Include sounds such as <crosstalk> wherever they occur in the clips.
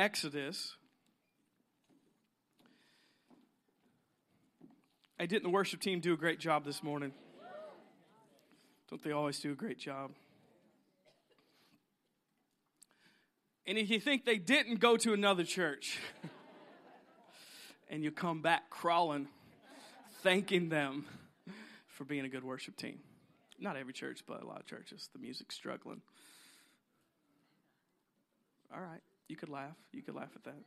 Exodus. Hey, didn't the worship team do a great job this morning? Don't they always do a great job? And if you think they didn't go to another church, <laughs> and you come back crawling, thanking them for being a good worship team. Not every church, but a lot of churches. The music's struggling. All right, you could laugh. You could laugh at that.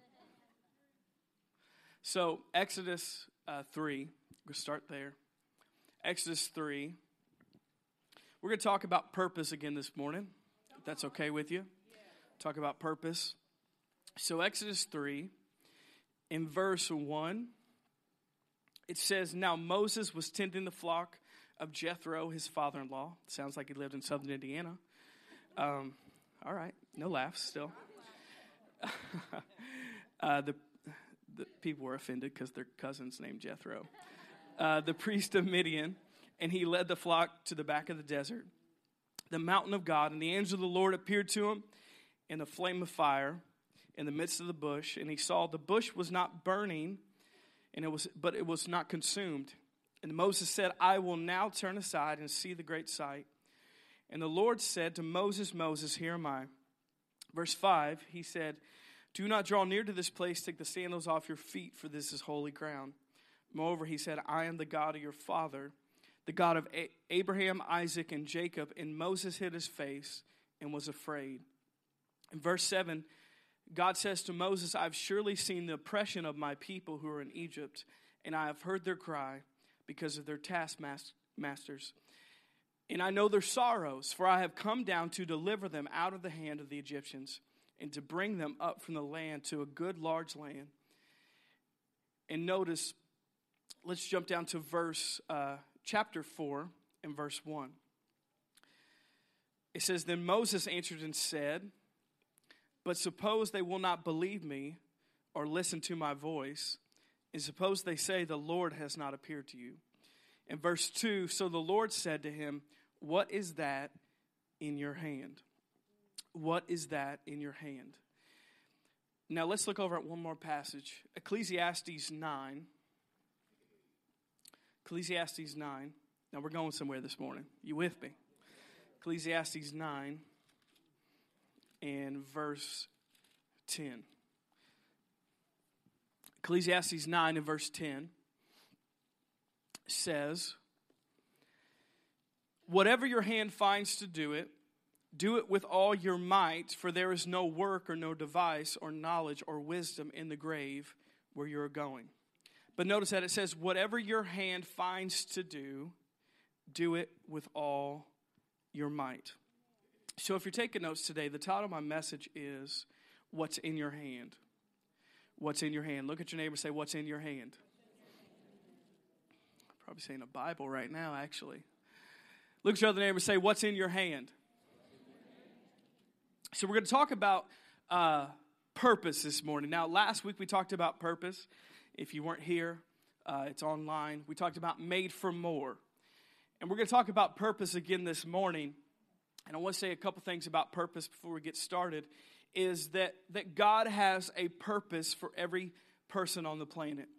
So, Exodus uh, 3, we'll start there. Exodus 3. We're going to talk about purpose again this morning, if that's okay with you. Talk about purpose. So, Exodus 3, in verse 1, it says, Now Moses was tending the flock of Jethro, his father in law. Sounds like he lived in southern Indiana. Um, all right, no laughs still. <laughs> uh, the, the people were offended because their cousin's named Jethro. Uh, the priest of Midian, and he led the flock to the back of the desert, the mountain of God, and the angel of the Lord appeared to him in a flame of fire in the midst of the bush, and he saw the bush was not burning, and it was, but it was not consumed. And Moses said, I will now turn aside and see the great sight. And the Lord said to Moses, Moses, here am I. Verse 5, he said, Do not draw near to this place, take the sandals off your feet, for this is holy ground. Moreover, he said, I am the God of your father, the God of Abraham, Isaac, and Jacob. And Moses hid his face and was afraid. In verse 7, God says to Moses, I've surely seen the oppression of my people who are in Egypt, and I have heard their cry because of their taskmasters. And I know their sorrows, for I have come down to deliver them out of the hand of the Egyptians and to bring them up from the land to a good large land. And notice, let's jump down to verse, uh, chapter 4 and verse 1. It says, Then Moses answered and said, But suppose they will not believe me or listen to my voice, and suppose they say, The Lord has not appeared to you. In verse 2, so the Lord said to him, What is that in your hand? What is that in your hand? Now let's look over at one more passage Ecclesiastes 9. Ecclesiastes 9. Now we're going somewhere this morning. You with me? Ecclesiastes 9 and verse 10. Ecclesiastes 9 and verse 10 says, Whatever your hand finds to do it, do it with all your might, for there is no work or no device or knowledge or wisdom in the grave where you are going. But notice that it says, Whatever your hand finds to do, do it with all your might. So if you're taking notes today, the title of my message is What's in Your Hand? What's in your hand? Look at your neighbor say, What's in your hand? Probably saying a Bible right now, actually. Look at your other neighbor say, What's in your hand? So, we're going to talk about uh, purpose this morning. Now, last week we talked about purpose. If you weren't here, uh, it's online. We talked about made for more. And we're going to talk about purpose again this morning. And I want to say a couple things about purpose before we get started is that, that God has a purpose for every person on the planet.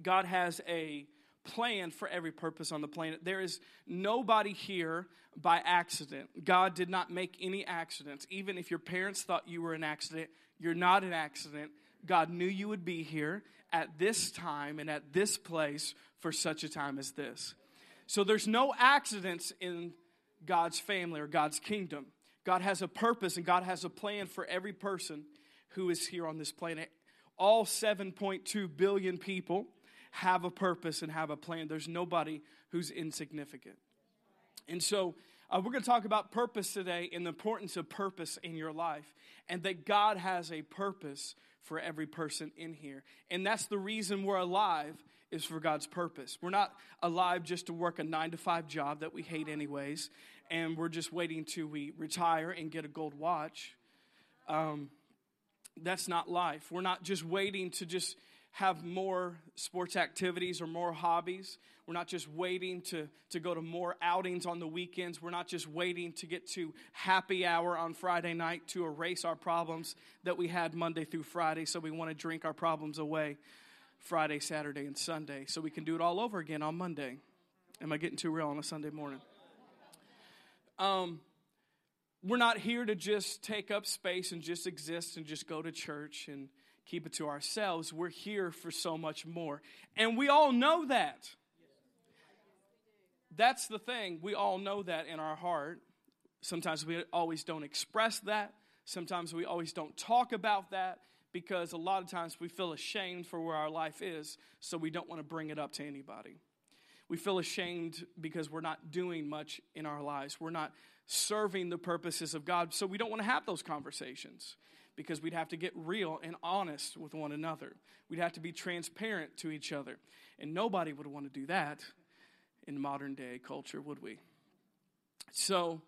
God has a plan for every purpose on the planet. There is nobody here by accident. God did not make any accidents. Even if your parents thought you were an accident, you're not an accident. God knew you would be here at this time and at this place for such a time as this. So there's no accidents in God's family or God's kingdom. God has a purpose and God has a plan for every person who is here on this planet. All 7.2 billion people have a purpose and have a plan. There's nobody who's insignificant. And so, uh, we're going to talk about purpose today and the importance of purpose in your life, and that God has a purpose for every person in here. And that's the reason we're alive is for God's purpose. We're not alive just to work a nine to five job that we hate, anyways and we're just waiting till we retire and get a gold watch. Um, that's not life. We're not just waiting to just have more sports activities or more hobbies. We're not just waiting to, to go to more outings on the weekends. We're not just waiting to get to happy hour on Friday night to erase our problems that we had Monday through Friday. So we want to drink our problems away Friday, Saturday, and Sunday so we can do it all over again on Monday. Am I getting too real on a Sunday morning? Um, we're not here to just take up space and just exist and just go to church and keep it to ourselves. We're here for so much more. And we all know that. That's the thing. We all know that in our heart. Sometimes we always don't express that. Sometimes we always don't talk about that because a lot of times we feel ashamed for where our life is, so we don't want to bring it up to anybody. We feel ashamed because we're not doing much in our lives. We're not serving the purposes of God, so we don't want to have those conversations because we'd have to get real and honest with one another. We'd have to be transparent to each other. And nobody would want to do that in modern day culture, would we? So,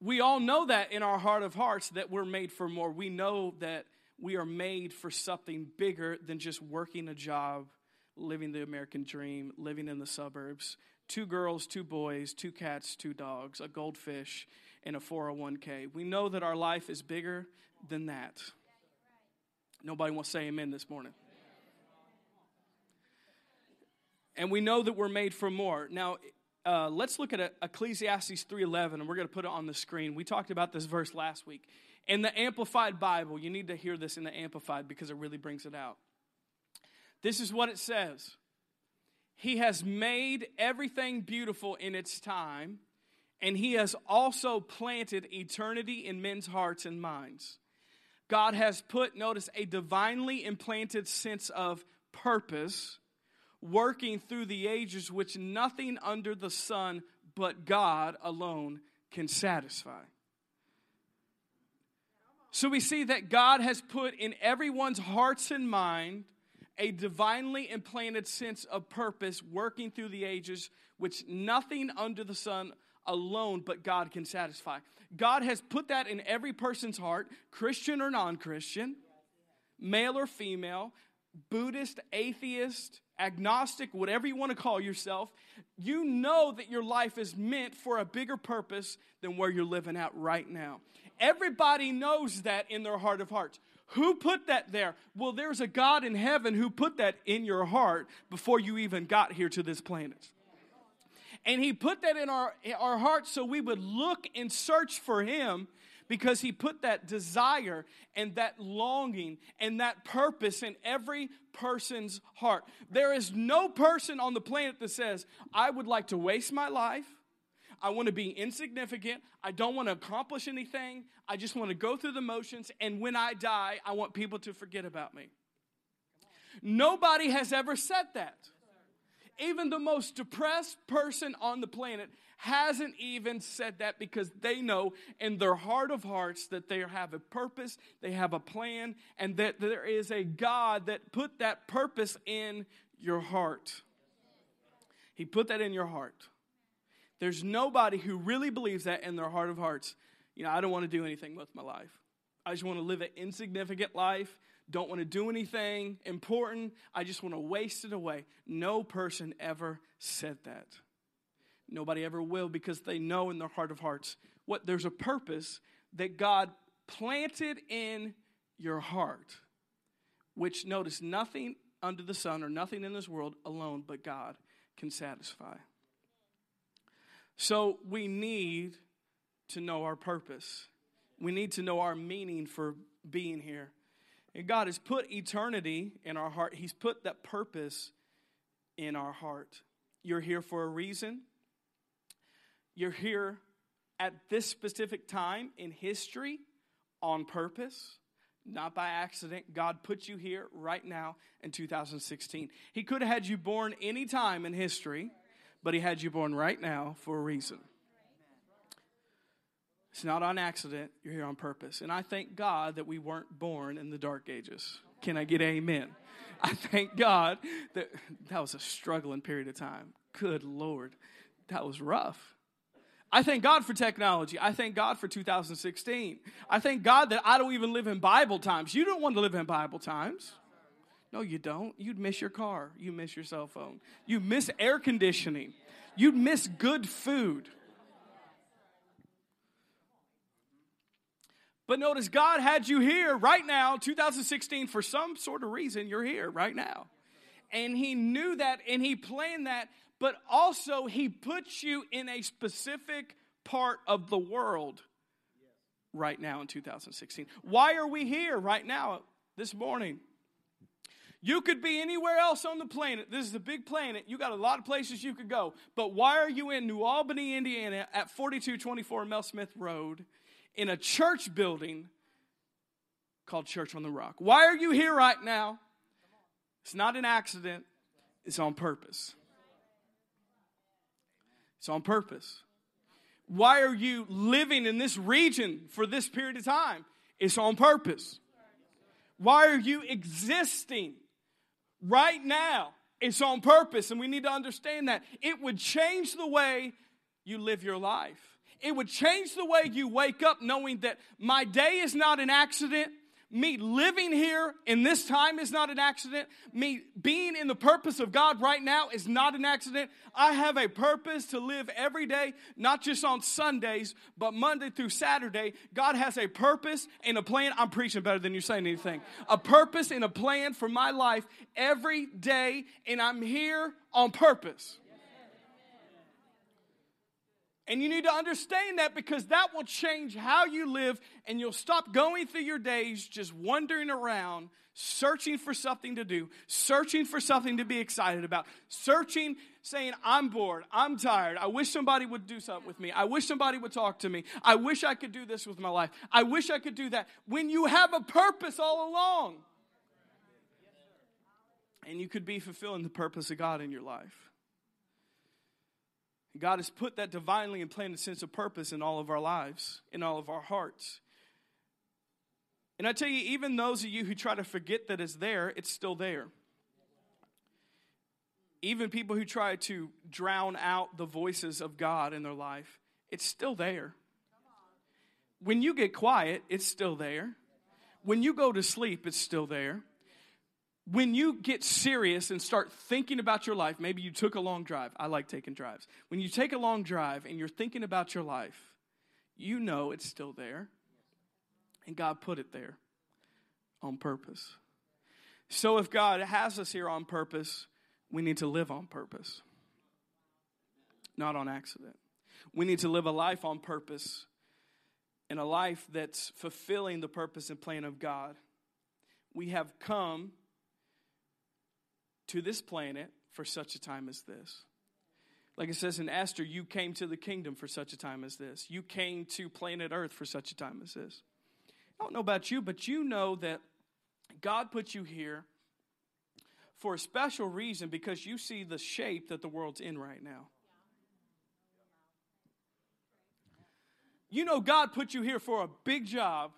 we all know that in our heart of hearts that we're made for more. We know that we are made for something bigger than just working a job, living the American dream, living in the suburbs. Two girls, two boys, two cats, two dogs, a goldfish, and a 401k. We know that our life is bigger than that. Nobody wants to say amen this morning. And we know that we're made for more. Now, uh, let's look at Ecclesiastes 3.11, and we're going to put it on the screen. We talked about this verse last week. In the Amplified Bible, you need to hear this in the Amplified because it really brings it out. This is what it says. He has made everything beautiful in its time, and he has also planted eternity in men's hearts and minds. God has put, notice, a divinely implanted sense of purpose working through the ages, which nothing under the sun but God alone can satisfy. So we see that God has put in everyone's hearts and mind a divinely implanted sense of purpose working through the ages, which nothing under the sun alone but God can satisfy. God has put that in every person's heart, Christian or non Christian, male or female, Buddhist, atheist, agnostic, whatever you want to call yourself. You know that your life is meant for a bigger purpose than where you're living at right now. Everybody knows that in their heart of hearts. Who put that there? Well, there's a God in heaven who put that in your heart before you even got here to this planet. And He put that in our, our hearts so we would look and search for Him because He put that desire and that longing and that purpose in every person's heart. There is no person on the planet that says, I would like to waste my life. I want to be insignificant. I don't want to accomplish anything. I just want to go through the motions. And when I die, I want people to forget about me. Nobody has ever said that even the most depressed person on the planet hasn't even said that because they know in their heart of hearts that they have a purpose, they have a plan, and that there is a God that put that purpose in your heart. He put that in your heart. There's nobody who really believes that in their heart of hearts. You know, I don't want to do anything with my life. I just want to live an insignificant life don't want to do anything important. I just want to waste it away. No person ever said that. Nobody ever will because they know in their heart of hearts what there's a purpose that God planted in your heart, which notice nothing under the sun or nothing in this world alone but God can satisfy. So we need to know our purpose. We need to know our meaning for being here. And God has put eternity in our heart, He's put that purpose in our heart. You're here for a reason. You're here at this specific time in history on purpose, not by accident. God put you here right now in 2016. He could have had you born any time in history, but He had you born right now for a reason. It's not on accident. You're here on purpose. And I thank God that we weren't born in the dark ages. Can I get amen? I thank God that that was a struggling period of time. Good Lord. That was rough. I thank God for technology. I thank God for 2016. I thank God that I don't even live in Bible times. You don't want to live in Bible times. No, you don't. You'd miss your car. You miss your cell phone. You miss air conditioning. You'd miss good food. But notice God had you here right now, 2016, for some sort of reason, you're here right now. And He knew that and He planned that, but also He put you in a specific part of the world right now in 2016. Why are we here right now this morning? You could be anywhere else on the planet. This is a big planet. You got a lot of places you could go. But why are you in New Albany, Indiana at 4224 Mel Smith Road? In a church building called Church on the Rock. Why are you here right now? It's not an accident, it's on purpose. It's on purpose. Why are you living in this region for this period of time? It's on purpose. Why are you existing right now? It's on purpose, and we need to understand that. It would change the way you live your life. It would change the way you wake up knowing that my day is not an accident. Me living here in this time is not an accident. Me being in the purpose of God right now is not an accident. I have a purpose to live every day, not just on Sundays, but Monday through Saturday. God has a purpose and a plan. I'm preaching better than you're saying anything. A purpose and a plan for my life every day, and I'm here on purpose. And you need to understand that because that will change how you live, and you'll stop going through your days just wandering around, searching for something to do, searching for something to be excited about, searching, saying, I'm bored, I'm tired, I wish somebody would do something with me, I wish somebody would talk to me, I wish I could do this with my life, I wish I could do that. When you have a purpose all along, and you could be fulfilling the purpose of God in your life. God has put that divinely implanted sense of purpose in all of our lives, in all of our hearts. And I tell you, even those of you who try to forget that it's there, it's still there. Even people who try to drown out the voices of God in their life, it's still there. When you get quiet, it's still there. When you go to sleep, it's still there when you get serious and start thinking about your life, maybe you took a long drive. I like taking drives. When you take a long drive and you're thinking about your life, you know it's still there. And God put it there on purpose. So if God has us here on purpose, we need to live on purpose, not on accident. We need to live a life on purpose and a life that's fulfilling the purpose and plan of God. We have come to this planet for such a time as this. Like it says in Esther, you came to the kingdom for such a time as this. You came to planet Earth for such a time as this. I don't know about you, but you know that God put you here for a special reason because you see the shape that the world's in right now. You know, God put you here for a big job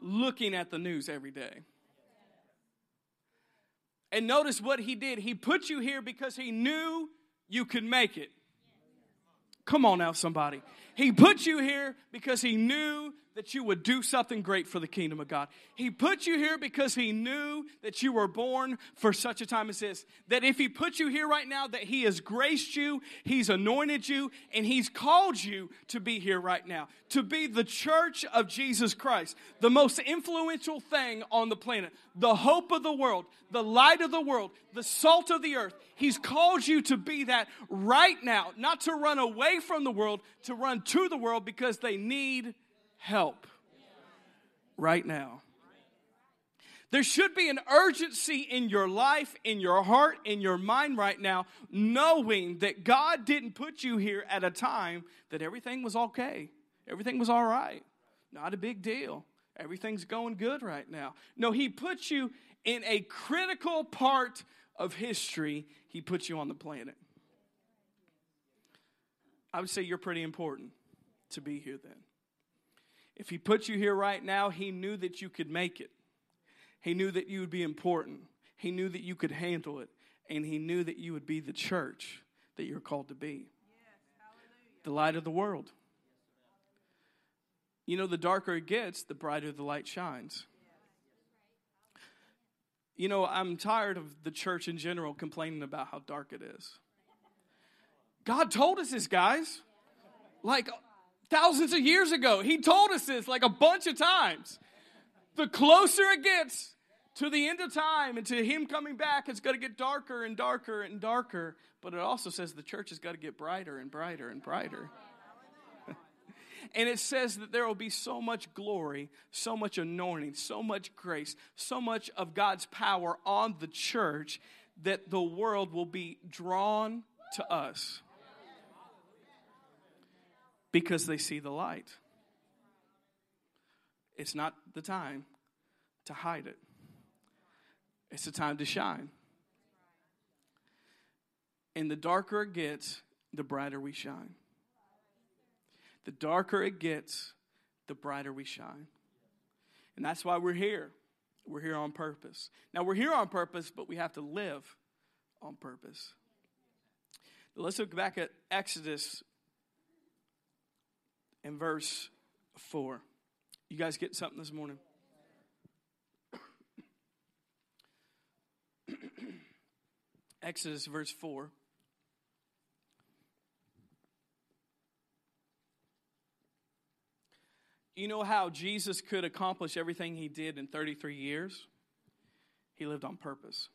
looking at the news every day. And notice what he did. He put you here because he knew you could make it. Come on now, somebody. He put you here because he knew that you would do something great for the kingdom of God. He put you here because he knew that you were born for such a time as this. That if he put you here right now, that he has graced you, he's anointed you, and he's called you to be here right now. To be the church of Jesus Christ, the most influential thing on the planet, the hope of the world, the light of the world, the salt of the earth. He's called you to be that right now, not to run away from the world, to run to the world because they need help right now. There should be an urgency in your life, in your heart, in your mind right now, knowing that God didn't put you here at a time that everything was okay. Everything was all right. Not a big deal. Everything's going good right now. No, He put you in a critical part of history. He put you on the planet. I would say you're pretty important to be here then. If He put you here right now, He knew that you could make it. He knew that you would be important. He knew that you could handle it. And He knew that you would be the church that you're called to be the light of the world. You know, the darker it gets, the brighter the light shines. You know, I'm tired of the church in general complaining about how dark it is. God told us this, guys. Like thousands of years ago. He told us this like a bunch of times. The closer it gets to the end of time and to Him coming back, it's going to get darker and darker and darker. But it also says the church has got to get brighter and brighter and brighter. <laughs> and it says that there will be so much glory, so much anointing, so much grace, so much of God's power on the church that the world will be drawn to us because they see the light. It's not the time to hide it, it's the time to shine. And the darker it gets, the brighter we shine. The darker it gets, the brighter we shine. And that's why we're here. We're here on purpose. Now, we're here on purpose, but we have to live on purpose. Let's look back at Exodus in verse 4. You guys get something this morning? <clears throat> Exodus verse 4. You know how Jesus could accomplish everything he did in 33 years? He lived on purpose.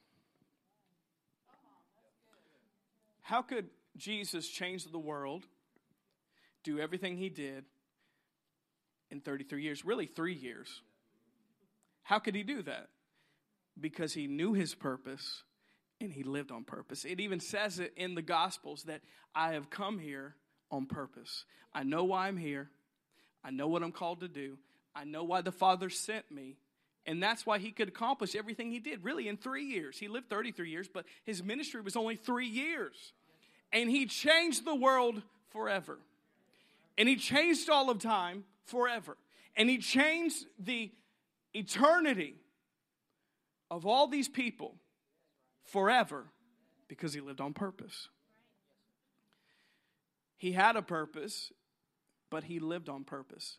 How could Jesus change the world do everything he did in 33 years, really three years. How could he do that? Because he knew his purpose and he lived on purpose. It even says it in the Gospels that I have come here on purpose. I know why I'm here. I know what I'm called to do. I know why the Father sent me. And that's why he could accomplish everything he did, really, in three years. He lived 33 years, but his ministry was only three years. And he changed the world forever. And he changed all of time forever. And he changed the eternity of all these people forever because he lived on purpose. He had a purpose, but he lived on purpose.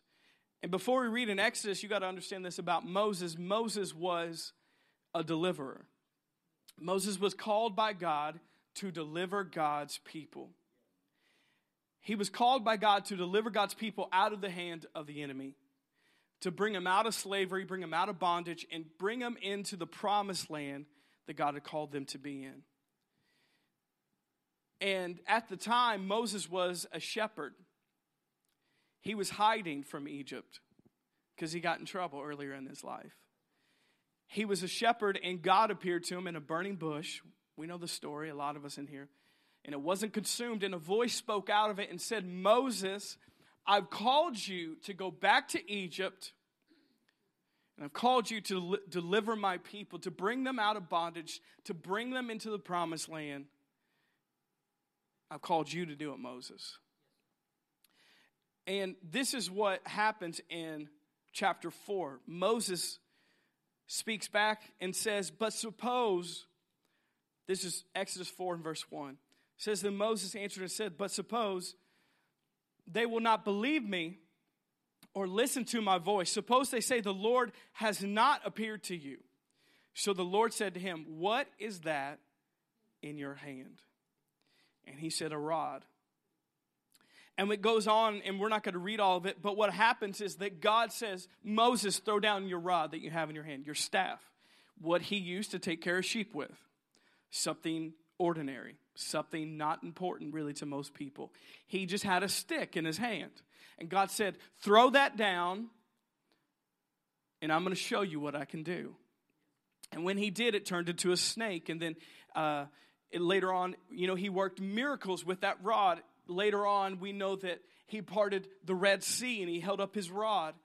And before we read in Exodus, you got to understand this about Moses. Moses was a deliverer. Moses was called by God to deliver God's people. He was called by God to deliver God's people out of the hand of the enemy, to bring them out of slavery, bring them out of bondage, and bring them into the promised land that God had called them to be in. And at the time, Moses was a shepherd. He was hiding from Egypt because he got in trouble earlier in his life. He was a shepherd, and God appeared to him in a burning bush. We know the story, a lot of us in here and it wasn't consumed. And a voice spoke out of it and said, Moses, I've called you to go back to Egypt. And I've called you to li- deliver my people, to bring them out of bondage, to bring them into the promised land. I've called you to do it, Moses. And this is what happens in chapter 4. Moses speaks back and says, But suppose, this is Exodus 4 and verse 1 says then Moses answered and said, But suppose they will not believe me or listen to my voice. Suppose they say, The Lord has not appeared to you. So the Lord said to him, What is that in your hand? And he said, A rod. And it goes on, and we're not going to read all of it, but what happens is that God says, Moses, throw down your rod that you have in your hand, your staff, what he used to take care of sheep with, something ordinary something not important really to most people. He just had a stick in his hand. And God said, Throw that down, and I'm going to show you what I can do. And when he did, it turned into a snake. And then uh, it, later on, you know, he worked miracles with that rod. Later on, we know that he parted the Red Sea and he held up his rod,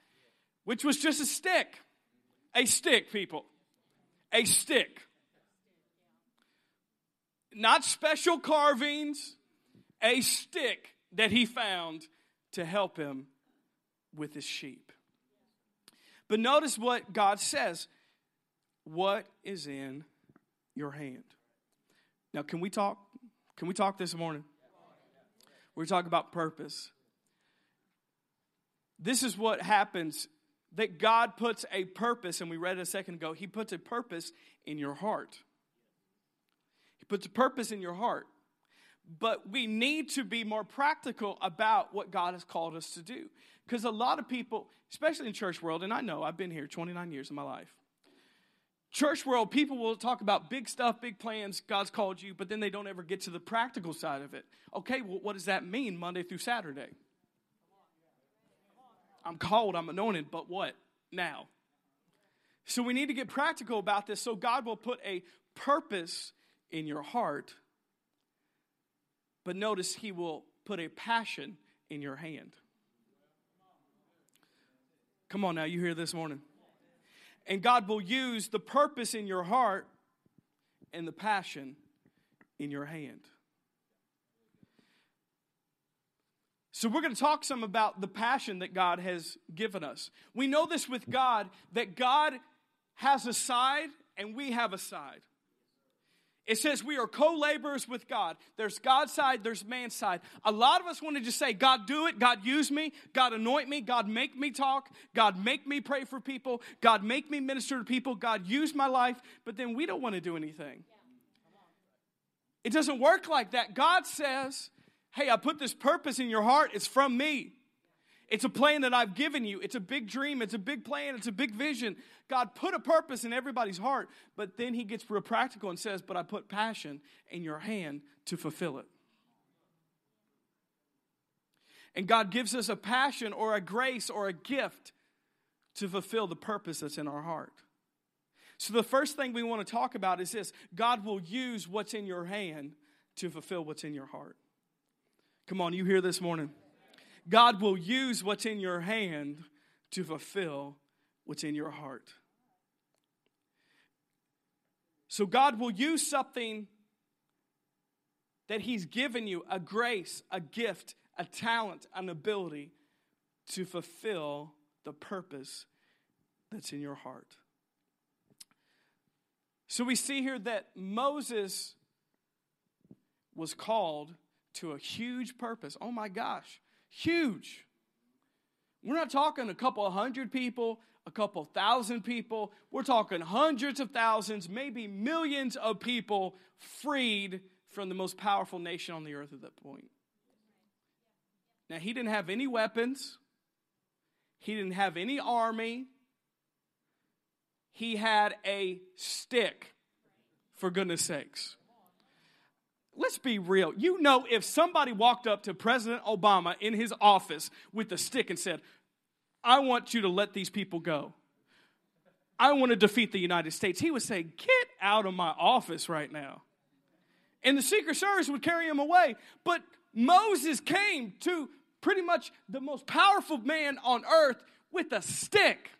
which was just a stick. A stick, people. A stick not special carvings, a stick that he found to help him with his sheep. But notice what God says What is in your hand? Now, can we talk? Can we talk this morning? We're talking about purpose. This is what happens that God puts a purpose, and we read it a second ago, He puts a purpose in your heart. Puts a purpose in your heart. But we need to be more practical about what God has called us to do. Because a lot of people, especially in church world, and I know I've been here 29 years of my life. Church world, people will talk about big stuff, big plans, God's called you, but then they don't ever get to the practical side of it. Okay, well, what does that mean Monday through Saturday? I'm called, I'm anointed, but what now? So we need to get practical about this so God will put a purpose in your heart. But notice He will put a passion in your hand. Come on now, you hear this morning. And God will use the purpose in your heart and the passion in your hand. So, we're going to talk some about the passion that God has given us. We know this with God that God has a side and we have a side. It says we are co laborers with God. There's God's side, there's man's side. A lot of us want to just say, God, do it. God, use me. God, anoint me. God, make me talk. God, make me pray for people. God, make me minister to people. God, use my life. But then we don't want to do anything. It doesn't work like that. God says, Hey, I put this purpose in your heart. It's from me. It's a plan that I've given you. It's a big dream. It's a big plan. It's a big vision. God put a purpose in everybody's heart, but then he gets real practical and says, But I put passion in your hand to fulfill it. And God gives us a passion or a grace or a gift to fulfill the purpose that's in our heart. So, the first thing we want to talk about is this God will use what's in your hand to fulfill what's in your heart. Come on, you hear this morning? God will use what's in your hand to fulfill what's in your heart. So, God will use something that He's given you a grace, a gift, a talent, an ability to fulfill the purpose that's in your heart. So, we see here that Moses was called to a huge purpose. Oh my gosh, huge. We're not talking a couple hundred people, a couple thousand people. We're talking hundreds of thousands, maybe millions of people freed from the most powerful nation on the earth at that point. Now, he didn't have any weapons, he didn't have any army. He had a stick, for goodness sakes let's be real. You know, if somebody walked up to President Obama in his office with a stick and said, I want you to let these people go. I want to defeat the United States. He would say, Get out of my office right now. And the Secret Service would carry him away. But Moses came to pretty much the most powerful man on earth with a stick.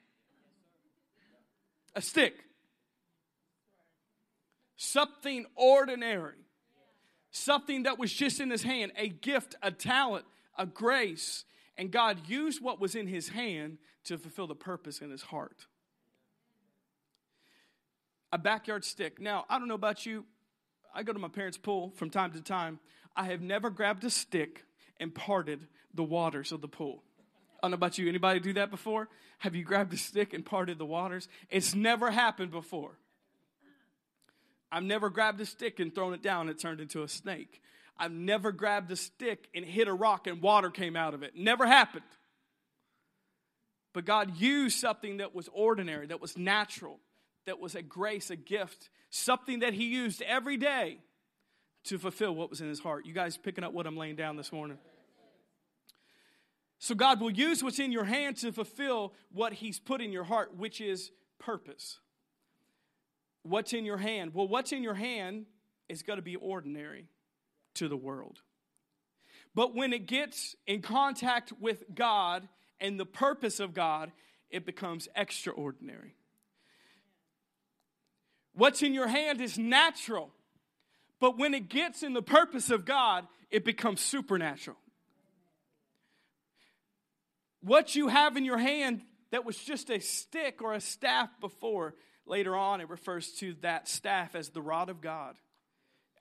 A stick. Something ordinary something that was just in his hand, a gift, a talent, a grace. And God used what was in his hand to fulfill the purpose in his heart. A backyard stick. Now, I don't know about you. I go to my parents' pool from time to time. I have never grabbed a stick and parted the waters of the pool. I don't know about you. Anybody do that before? Have you grabbed a stick and parted the waters? It's never happened before. I've never grabbed a stick and thrown it down it turned into a snake. I've never grabbed a stick and hit a rock and water came out of it. Never happened. But God used something that was ordinary, that was natural, that was a grace, a gift, something that He used every day to fulfill what was in His heart. You guys picking up what I'm laying down this morning? So God will use what's in your hand to fulfill what He's put in your heart, which is purpose. What's in your hand? Well, what's in your hand is going to be ordinary to the world. But when it gets in contact with God and the purpose of God, it becomes extraordinary. What's in your hand is natural, but when it gets in the purpose of God, it becomes supernatural. What you have in your hand that was just a stick or a staff before Later on, it refers to that staff as the rod of God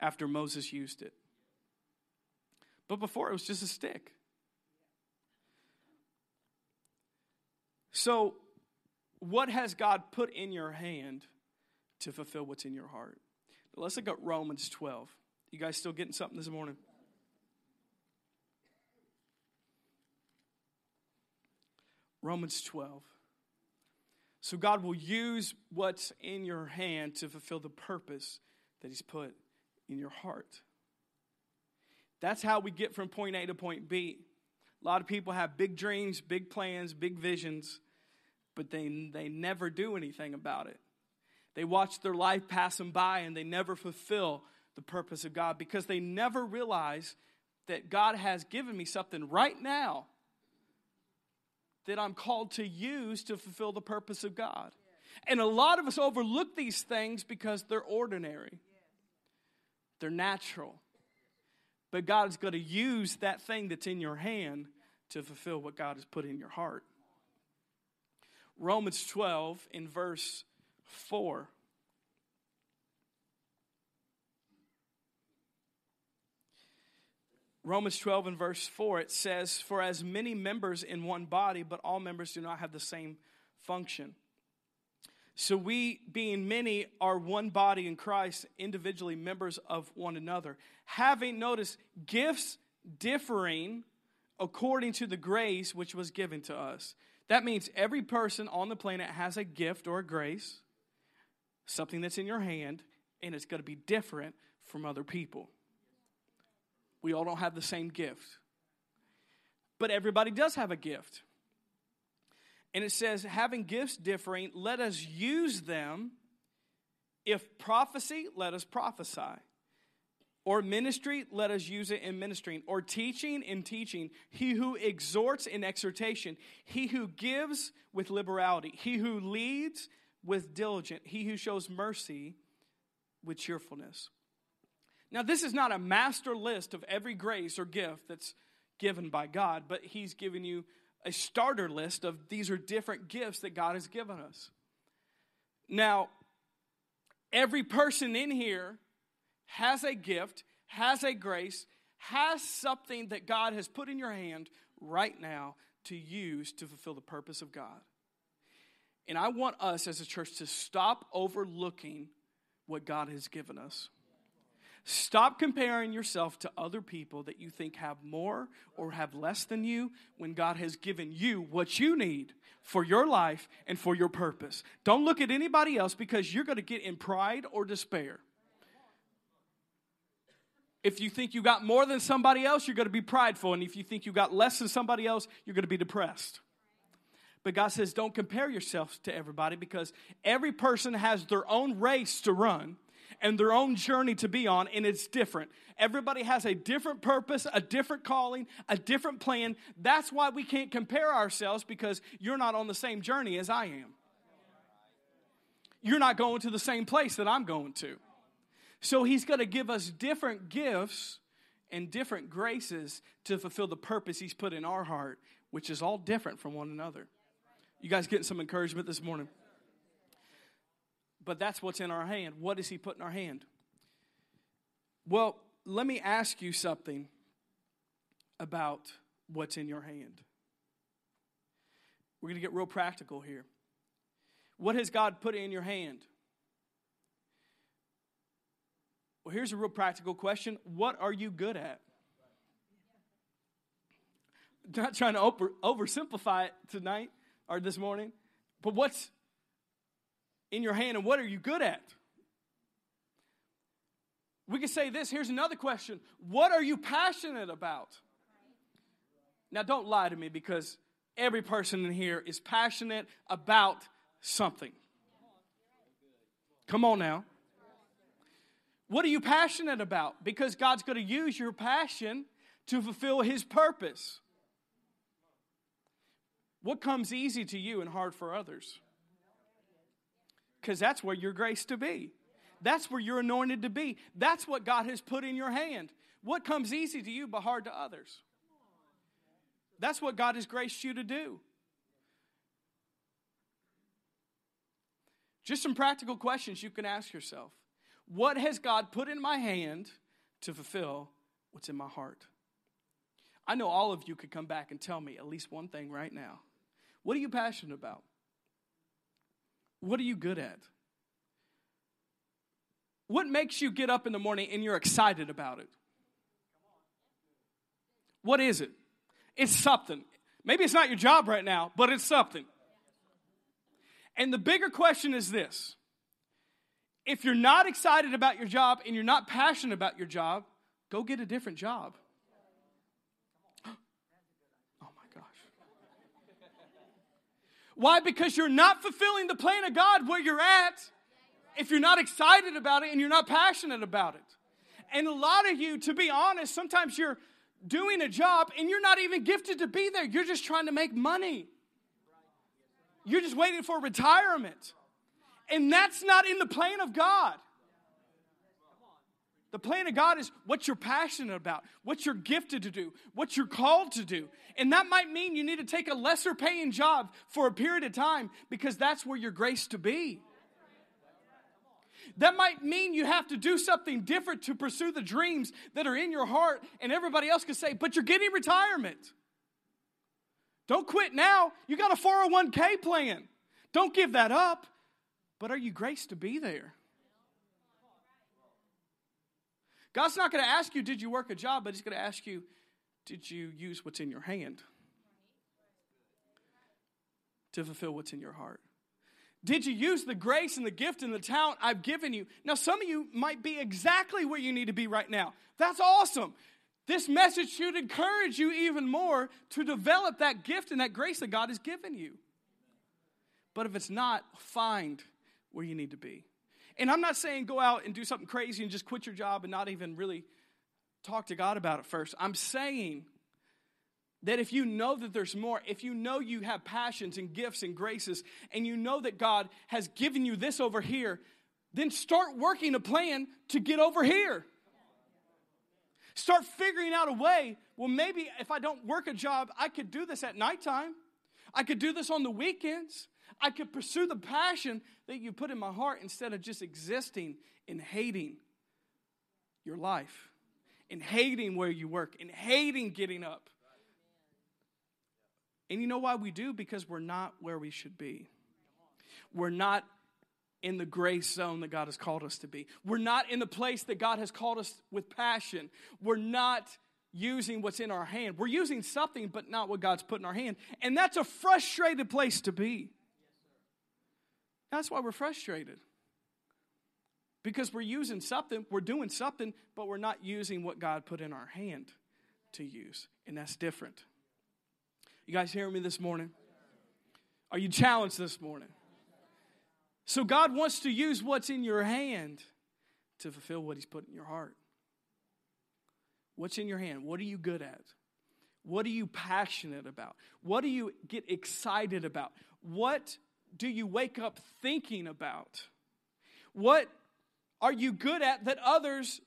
after Moses used it. But before, it was just a stick. So, what has God put in your hand to fulfill what's in your heart? Let's look at Romans 12. You guys still getting something this morning? Romans 12. So God will use what's in your hand to fulfill the purpose that He's put in your heart. That's how we get from point A to point B. A lot of people have big dreams, big plans, big visions, but they, they never do anything about it. They watch their life pass them by and they never fulfill the purpose of God because they never realize that God has given me something right now that I'm called to use to fulfill the purpose of God. And a lot of us overlook these things because they're ordinary, they're natural. But God is going to use that thing that's in your hand to fulfill what God has put in your heart. Romans 12 in verse 4. Romans 12 and verse 4, it says, For as many members in one body, but all members do not have the same function. So we, being many, are one body in Christ, individually members of one another. Having, notice, gifts differing according to the grace which was given to us. That means every person on the planet has a gift or a grace, something that's in your hand, and it's going to be different from other people. We all don't have the same gift. But everybody does have a gift. And it says, having gifts differing, let us use them. If prophecy, let us prophesy. Or ministry, let us use it in ministering. Or teaching, in teaching. He who exhorts in exhortation. He who gives with liberality. He who leads with diligence. He who shows mercy with cheerfulness. Now, this is not a master list of every grace or gift that's given by God, but He's given you a starter list of these are different gifts that God has given us. Now, every person in here has a gift, has a grace, has something that God has put in your hand right now to use to fulfill the purpose of God. And I want us as a church to stop overlooking what God has given us. Stop comparing yourself to other people that you think have more or have less than you when God has given you what you need for your life and for your purpose. Don't look at anybody else because you're going to get in pride or despair. If you think you got more than somebody else, you're going to be prideful. And if you think you got less than somebody else, you're going to be depressed. But God says, don't compare yourself to everybody because every person has their own race to run and their own journey to be on, and it's different. Everybody has a different purpose, a different calling, a different plan. That's why we can't compare ourselves because you're not on the same journey as I am. You're not going to the same place that I'm going to. So he's going to give us different gifts and different graces to fulfill the purpose he's put in our heart, which is all different from one another. You guys getting some encouragement this morning? But that's what's in our hand. What does He put in our hand? Well, let me ask you something about what's in your hand. We're going to get real practical here. What has God put in your hand? Well, here's a real practical question What are you good at? Not trying to over, oversimplify it tonight or this morning, but what's in your hand and what are you good at? We could say this. Here's another question What are you passionate about? Now, don't lie to me because every person in here is passionate about something. Come on now. What are you passionate about? Because God's going to use your passion to fulfill His purpose. What comes easy to you and hard for others? Because that's where you're graced to be. That's where you're anointed to be. That's what God has put in your hand. What comes easy to you but hard to others? That's what God has graced you to do. Just some practical questions you can ask yourself. What has God put in my hand to fulfill what's in my heart? I know all of you could come back and tell me at least one thing right now. What are you passionate about? What are you good at? What makes you get up in the morning and you're excited about it? What is it? It's something. Maybe it's not your job right now, but it's something. And the bigger question is this if you're not excited about your job and you're not passionate about your job, go get a different job. Oh my gosh. Why? Because you're not fulfilling the plan of God where you're at if you're not excited about it and you're not passionate about it. And a lot of you, to be honest, sometimes you're doing a job and you're not even gifted to be there. You're just trying to make money. You're just waiting for retirement. And that's not in the plan of God. The plan of God is what you're passionate about, what you're gifted to do, what you're called to do. And that might mean you need to take a lesser paying job for a period of time because that's where you're graced to be. That might mean you have to do something different to pursue the dreams that are in your heart, and everybody else can say, but you're getting retirement. Don't quit now. You got a 401k plan. Don't give that up. But are you graced to be there? God's not going to ask you, Did you work a job? But He's going to ask you, Did you use what's in your hand to fulfill what's in your heart? Did you use the grace and the gift and the talent I've given you? Now, some of you might be exactly where you need to be right now. That's awesome. This message should encourage you even more to develop that gift and that grace that God has given you. But if it's not, find where you need to be. And I'm not saying go out and do something crazy and just quit your job and not even really talk to God about it first. I'm saying that if you know that there's more, if you know you have passions and gifts and graces, and you know that God has given you this over here, then start working a plan to get over here. Start figuring out a way. Well, maybe if I don't work a job, I could do this at nighttime. I could do this on the weekends. I could pursue the passion that you put in my heart instead of just existing and hating your life, and hating where you work, and hating getting up. And you know why we do? Because we're not where we should be. We're not in the grace zone that God has called us to be. We're not in the place that God has called us with passion. We're not using what's in our hand. We're using something, but not what God's put in our hand. And that's a frustrated place to be. That's why we're frustrated. Because we're using something, we're doing something, but we're not using what God put in our hand to use. And that's different. You guys hearing me this morning? Are you challenged this morning? So, God wants to use what's in your hand to fulfill what He's put in your heart. What's in your hand? What are you good at? What are you passionate about? What do you get excited about? What do you wake up thinking about? What are you good at that others,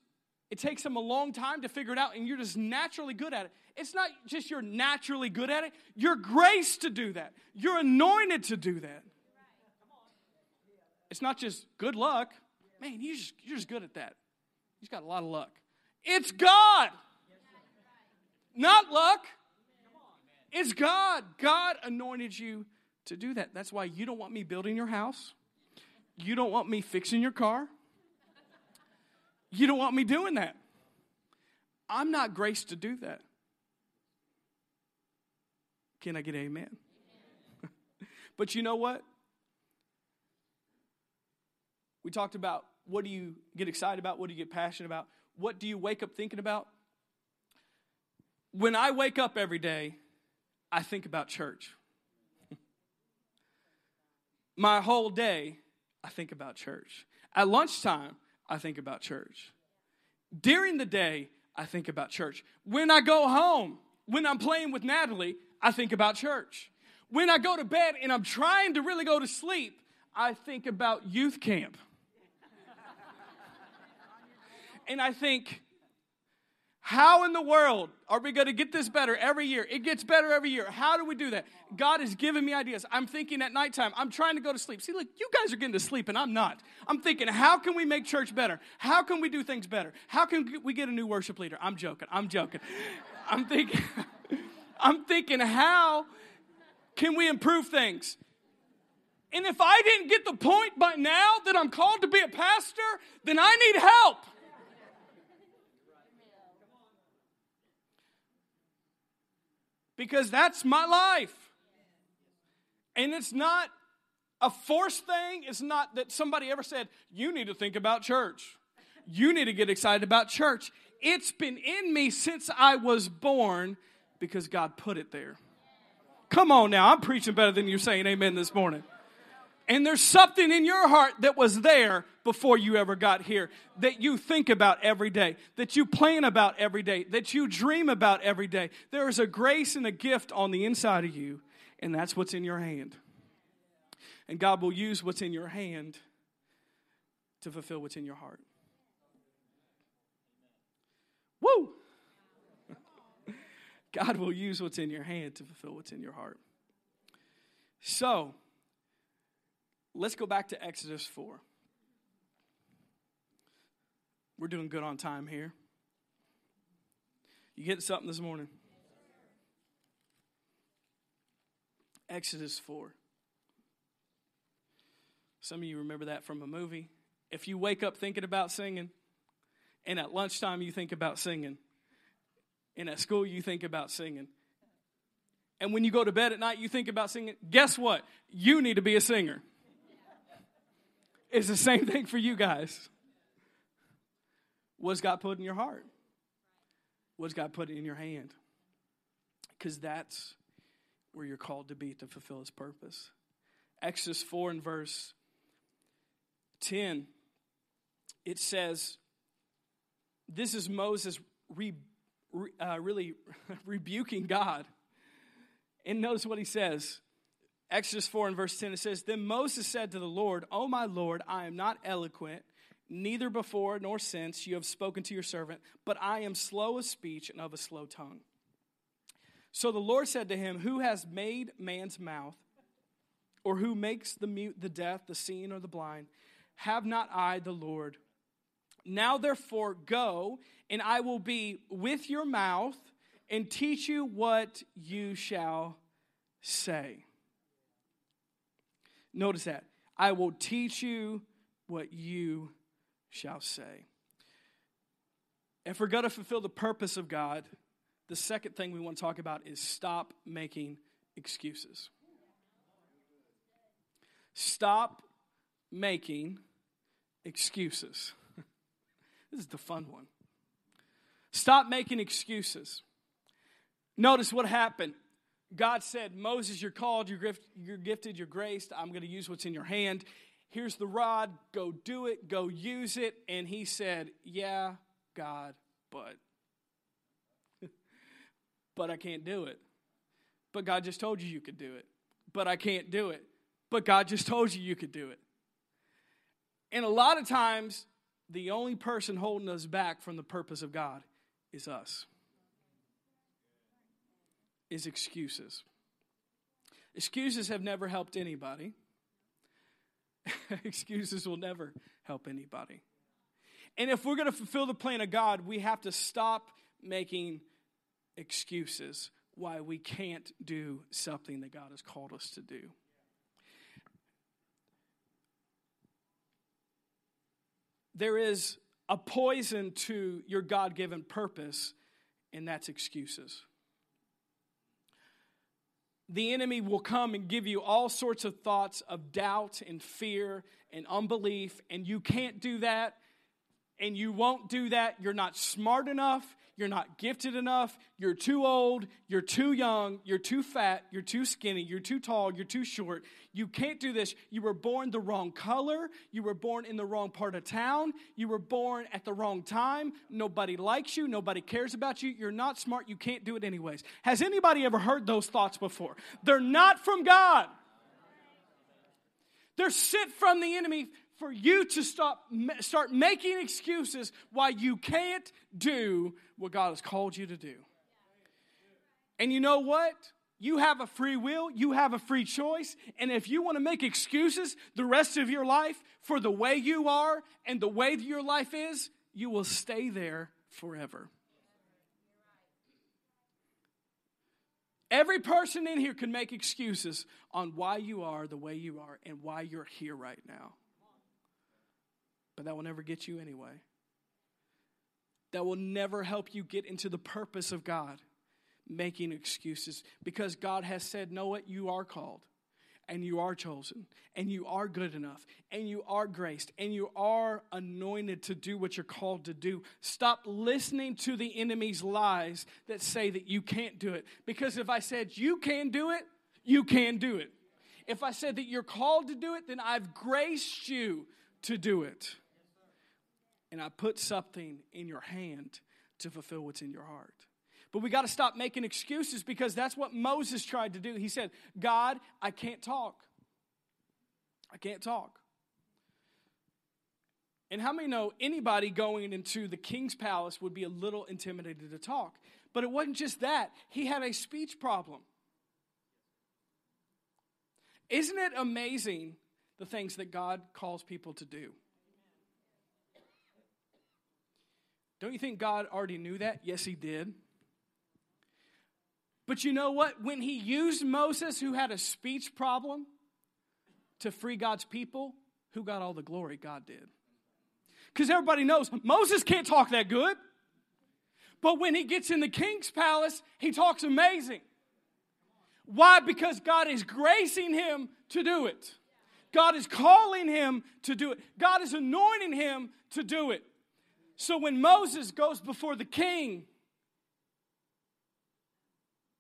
it takes them a long time to figure it out and you're just naturally good at it? It's not just you're naturally good at it, you're graced to do that. You're anointed to do that. It's not just good luck. Man, you just, you're just good at that. He's got a lot of luck. It's God, not luck. It's God. God anointed you to do that. That's why you don't want me building your house. You don't want me fixing your car. You don't want me doing that. I'm not graced to do that. Can I get amen? <laughs> but you know what? We talked about what do you get excited about? What do you get passionate about? What do you wake up thinking about? When I wake up every day, I think about church. My whole day, I think about church. At lunchtime, I think about church. During the day, I think about church. When I go home, when I'm playing with Natalie, I think about church. When I go to bed and I'm trying to really go to sleep, I think about youth camp. and I think, how in the world are we going to get this better every year? It gets better every year. How do we do that? God has given me ideas. I'm thinking at nighttime, I'm trying to go to sleep. See, look, you guys are getting to sleep and I'm not. I'm thinking, how can we make church better? How can we do things better? How can we get a new worship leader? I'm joking. I'm joking. I'm thinking. <laughs> I'm thinking, how can we improve things? And if I didn't get the point by now that I'm called to be a pastor, then I need help. Because that's my life. And it's not a forced thing. It's not that somebody ever said, you need to think about church. You need to get excited about church. It's been in me since I was born because God put it there. Come on now, I'm preaching better than you're saying amen this morning. And there's something in your heart that was there before you ever got here that you think about every day, that you plan about every day, that you dream about every day. There is a grace and a gift on the inside of you, and that's what's in your hand. And God will use what's in your hand to fulfill what's in your heart. Woo! <laughs> God will use what's in your hand to fulfill what's in your heart. So, let's go back to Exodus 4. We're doing good on time here. You getting something this morning? Exodus 4. Some of you remember that from a movie. If you wake up thinking about singing, and at lunchtime you think about singing, and at school you think about singing, and when you go to bed at night you think about singing, guess what? You need to be a singer. It's the same thing for you guys. What's God put in your heart? What's God put in your hand? Because that's where you're called to be to fulfill His purpose. Exodus 4 and verse 10, it says, This is Moses re, re, uh, really <laughs> rebuking God. And notice what he says Exodus 4 and verse 10, it says, Then Moses said to the Lord, O my Lord, I am not eloquent, neither before nor since you have spoken to your servant, but I am slow of speech and of a slow tongue. So the Lord said to him, Who has made man's mouth, or who makes the mute, the deaf, the seeing, or the blind? Have not I the Lord? Now therefore go, and I will be with your mouth and teach you what you shall say. Notice that. I will teach you what you shall say. If we're going to fulfill the purpose of God, the second thing we want to talk about is stop making excuses. Stop making excuses. <laughs> this is the fun one. Stop making excuses. Notice what happened. God said, Moses, you're called, you're, gift, you're gifted, you're graced. I'm going to use what's in your hand. Here's the rod. Go do it. Go use it. And he said, Yeah, God, but. <laughs> but I can't do it. But God just told you you could do it. But I can't do it. But God just told you you could do it. And a lot of times, the only person holding us back from the purpose of God is us is excuses. Excuses have never helped anybody. <laughs> excuses will never help anybody. And if we're going to fulfill the plan of God, we have to stop making excuses why we can't do something that God has called us to do. There is a poison to your God given purpose, and that's excuses the enemy will come and give you all sorts of thoughts of doubt and fear and unbelief, and you can't do that, and you won't do that. You're not smart enough. You're not gifted enough. You're too old. You're too young. You're too fat. You're too skinny. You're too tall. You're too short. You can't do this. You were born the wrong color. You were born in the wrong part of town. You were born at the wrong time. Nobody likes you. Nobody cares about you. You're not smart. You can't do it anyways. Has anybody ever heard those thoughts before? They're not from God. They're sent from the enemy for you to stop, start making excuses why you can't do what God has called you to do. And you know what? You have a free will, you have a free choice, and if you want to make excuses the rest of your life for the way you are and the way that your life is, you will stay there forever. Every person in here can make excuses on why you are the way you are and why you're here right now. But that will never get you anyway. That will never help you get into the purpose of God, making excuses. Because God has said, Know what? You are called and you are chosen and you are good enough and you are graced and you are anointed to do what you're called to do. Stop listening to the enemy's lies that say that you can't do it. Because if I said you can do it, you can do it. If I said that you're called to do it, then I've graced you to do it. And I put something in your hand to fulfill what's in your heart. But we got to stop making excuses because that's what Moses tried to do. He said, God, I can't talk. I can't talk. And how many know anybody going into the king's palace would be a little intimidated to talk? But it wasn't just that, he had a speech problem. Isn't it amazing the things that God calls people to do? Don't you think God already knew that? Yes, He did. But you know what? When he used Moses, who had a speech problem, to free God's people, who got all the glory? God did. Because everybody knows Moses can't talk that good. But when he gets in the king's palace, he talks amazing. Why? Because God is gracing him to do it. God is calling him to do it. God is anointing him to do it. So when Moses goes before the king,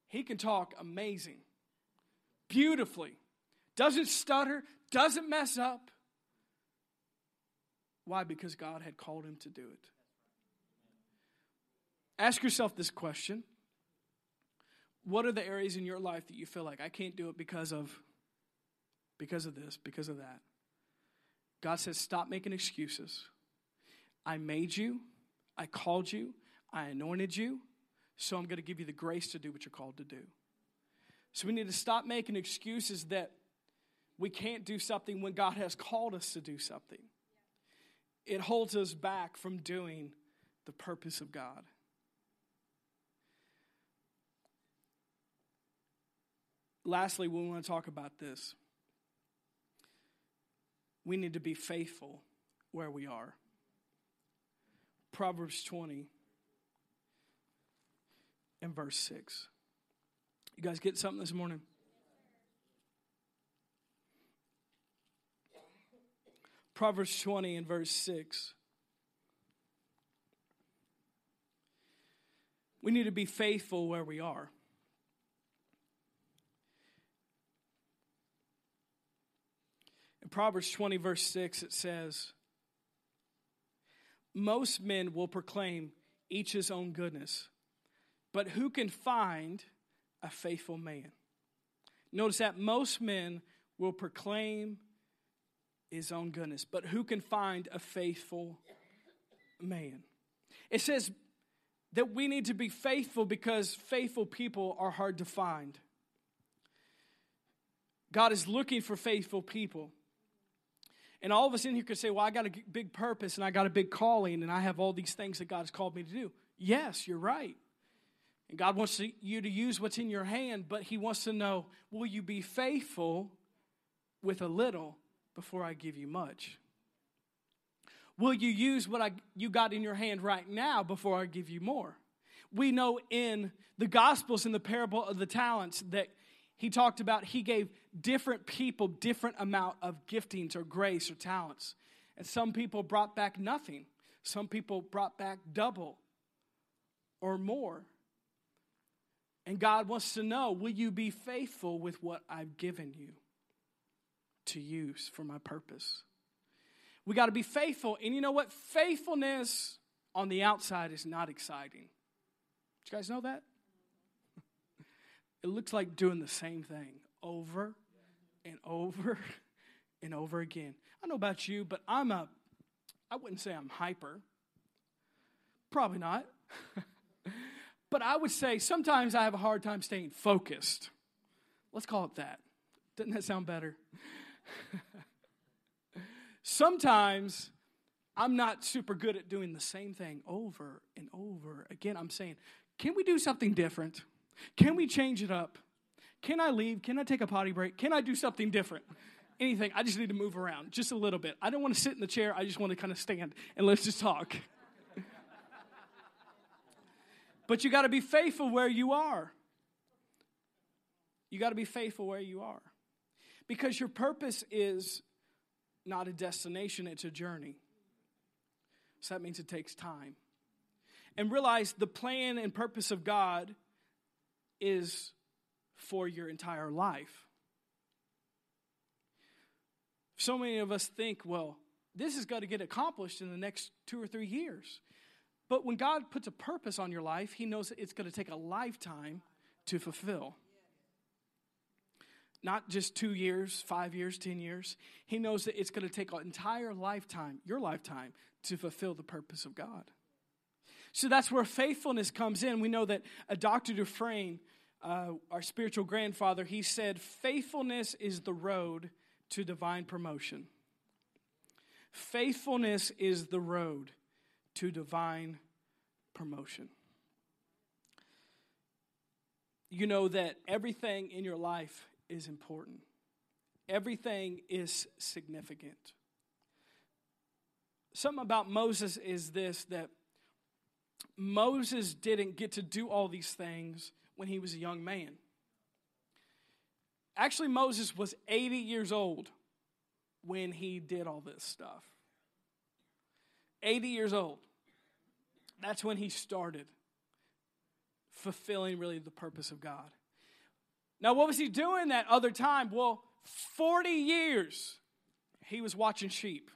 he can talk amazing, beautifully, doesn't stutter, doesn't mess up. Why? Because God had called him to do it. Ask yourself this question What are the areas in your life that you feel like I can't do it because of because of this, because of that? God says, stop making excuses. I made you, I called you, I anointed you, so I'm going to give you the grace to do what you're called to do. So we need to stop making excuses that we can't do something when God has called us to do something. It holds us back from doing the purpose of God. Lastly, we want to talk about this. We need to be faithful where we are. Proverbs 20 and verse 6. You guys get something this morning? Proverbs 20 and verse 6. We need to be faithful where we are. In Proverbs 20, verse 6, it says, Most men will proclaim each his own goodness, but who can find a faithful man? Notice that most men will proclaim his own goodness, but who can find a faithful man? It says that we need to be faithful because faithful people are hard to find. God is looking for faithful people. And all of us in here could say, Well, I got a big purpose and I got a big calling and I have all these things that God has called me to do. Yes, you're right. And God wants to, you to use what's in your hand, but He wants to know will you be faithful with a little before I give you much? Will you use what I, you got in your hand right now before I give you more? We know in the Gospels, in the parable of the talents, that he talked about he gave different people different amount of giftings or grace or talents. And some people brought back nothing. Some people brought back double or more. And God wants to know will you be faithful with what I've given you to use for my purpose? We got to be faithful. And you know what? Faithfulness on the outside is not exciting. Did you guys know that? It looks like doing the same thing over and over <laughs> and over again. I know about you, but I'm a, I wouldn't say I'm hyper. Probably not. <laughs> But I would say sometimes I have a hard time staying focused. Let's call it that. Doesn't that sound better? <laughs> sometimes I'm not super good at doing the same thing over and over again. I'm saying, can we do something different? Can we change it up? Can I leave? Can I take a potty break? Can I do something different? Anything. I just need to move around just a little bit. I don't want to sit in the chair. I just want to kind of stand and let's just talk. <laughs> but you got to be faithful where you are. You got to be faithful where you are. Because your purpose is not a destination, it's a journey. So that means it takes time. And realize the plan and purpose of God is for your entire life. So many of us think, well, this is going to get accomplished in the next two or three years. But when God puts a purpose on your life, He knows that it's going to take a lifetime to fulfill. Not just two years, five years, ten years. He knows that it's going to take an entire lifetime, your lifetime, to fulfill the purpose of God. So that's where faithfulness comes in. We know that a Dr. Dufresne uh, our spiritual grandfather, he said, Faithfulness is the road to divine promotion. Faithfulness is the road to divine promotion. You know that everything in your life is important, everything is significant. Something about Moses is this that Moses didn't get to do all these things when he was a young man. Actually, Moses was 80 years old when he did all this stuff. 80 years old. That's when he started fulfilling really the purpose of God. Now, what was he doing that other time? Well, 40 years he was watching sheep.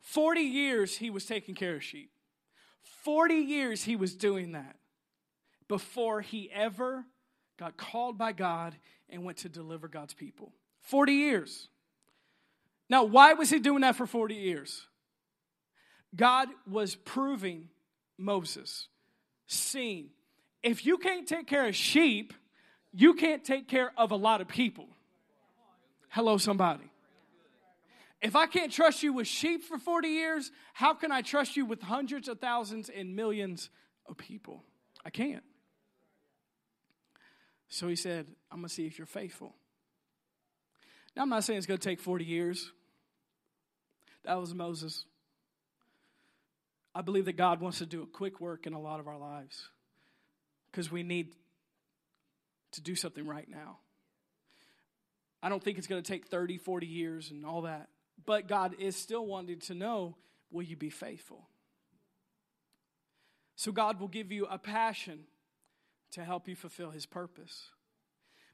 40 years he was taking care of sheep. 40 years he was doing that before he ever got called by God and went to deliver God's people. 40 years. Now, why was he doing that for 40 years? God was proving Moses, seeing, if you can't take care of sheep, you can't take care of a lot of people. Hello, somebody. If I can't trust you with sheep for 40 years, how can I trust you with hundreds of thousands and millions of people? I can't. So he said, I'm going to see if you're faithful. Now, I'm not saying it's going to take 40 years. That was Moses. I believe that God wants to do a quick work in a lot of our lives because we need to do something right now. I don't think it's going to take 30, 40 years and all that. But God is still wanting to know will you be faithful? So God will give you a passion to help you fulfill his purpose.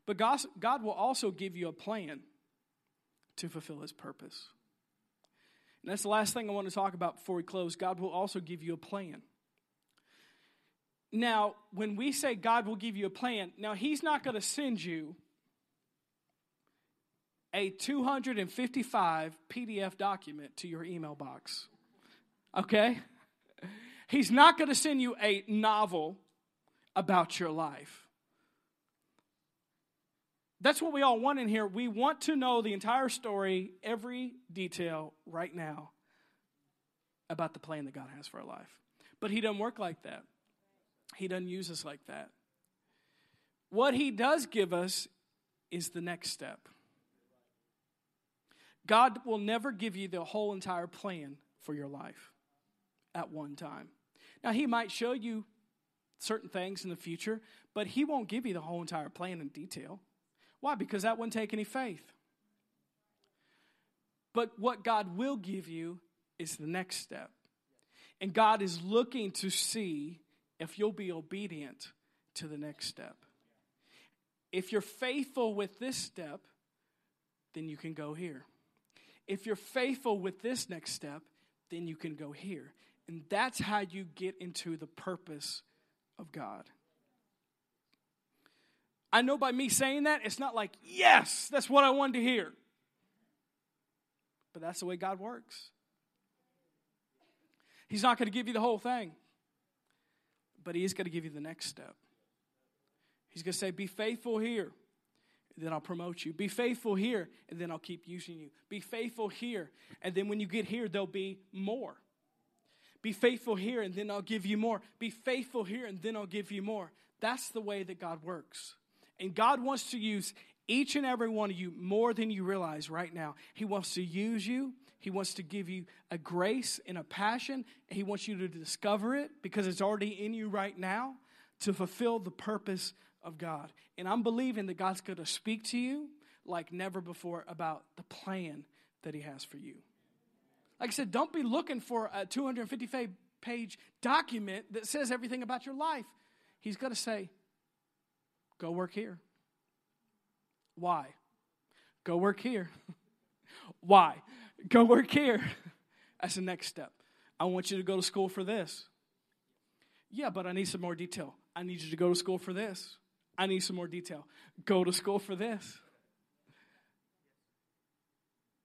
But God, will also give you a plan to fulfill his purpose. And that's the last thing I want to talk about before we close. God will also give you a plan. Now, when we say God will give you a plan, now He's not going to send you a 255 PDF document to your email box. Okay? He's not going to send you a novel about your life. That's what we all want in here. We want to know the entire story, every detail right now about the plan that God has for our life. But He doesn't work like that, He doesn't use us like that. What He does give us is the next step. God will never give you the whole entire plan for your life at one time. Now, He might show you certain things in the future, but He won't give you the whole entire plan in detail. Why? Because that wouldn't take any faith. But what God will give you is the next step. And God is looking to see if you'll be obedient to the next step. If you're faithful with this step, then you can go here. If you're faithful with this next step, then you can go here. And that's how you get into the purpose of God. I know by me saying that, it's not like, yes, that's what I wanted to hear. But that's the way God works. He's not going to give you the whole thing, but He is going to give you the next step. He's going to say, Be faithful here, then I'll promote you. Be faithful here, and then I'll keep using you. Be faithful here, and then when you get here, there'll be more. Be faithful here, and then I'll give you more. Be faithful here, and then I'll give you more. That's the way that God works. And God wants to use each and every one of you more than you realize right now. He wants to use you. He wants to give you a grace and a passion. He wants you to discover it because it's already in you right now to fulfill the purpose of God. And I'm believing that God's going to speak to you like never before about the plan that He has for you. Like I said, don't be looking for a 250 page document that says everything about your life. He's going to say, go work here. Why? Go work here. <laughs> Why? Go work here. <laughs> That's the next step. I want you to go to school for this. Yeah, but I need some more detail. I need you to go to school for this. I need some more detail. Go to school for this.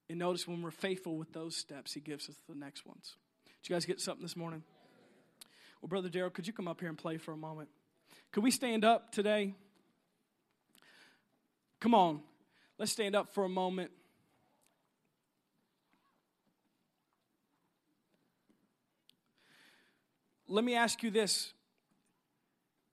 And notice when we're faithful with those steps, He gives us the next ones. Did you guys get something this morning? Well, Brother Daryl, could you come up here and play for a moment? Could we stand up today? Come on, let's stand up for a moment. Let me ask you this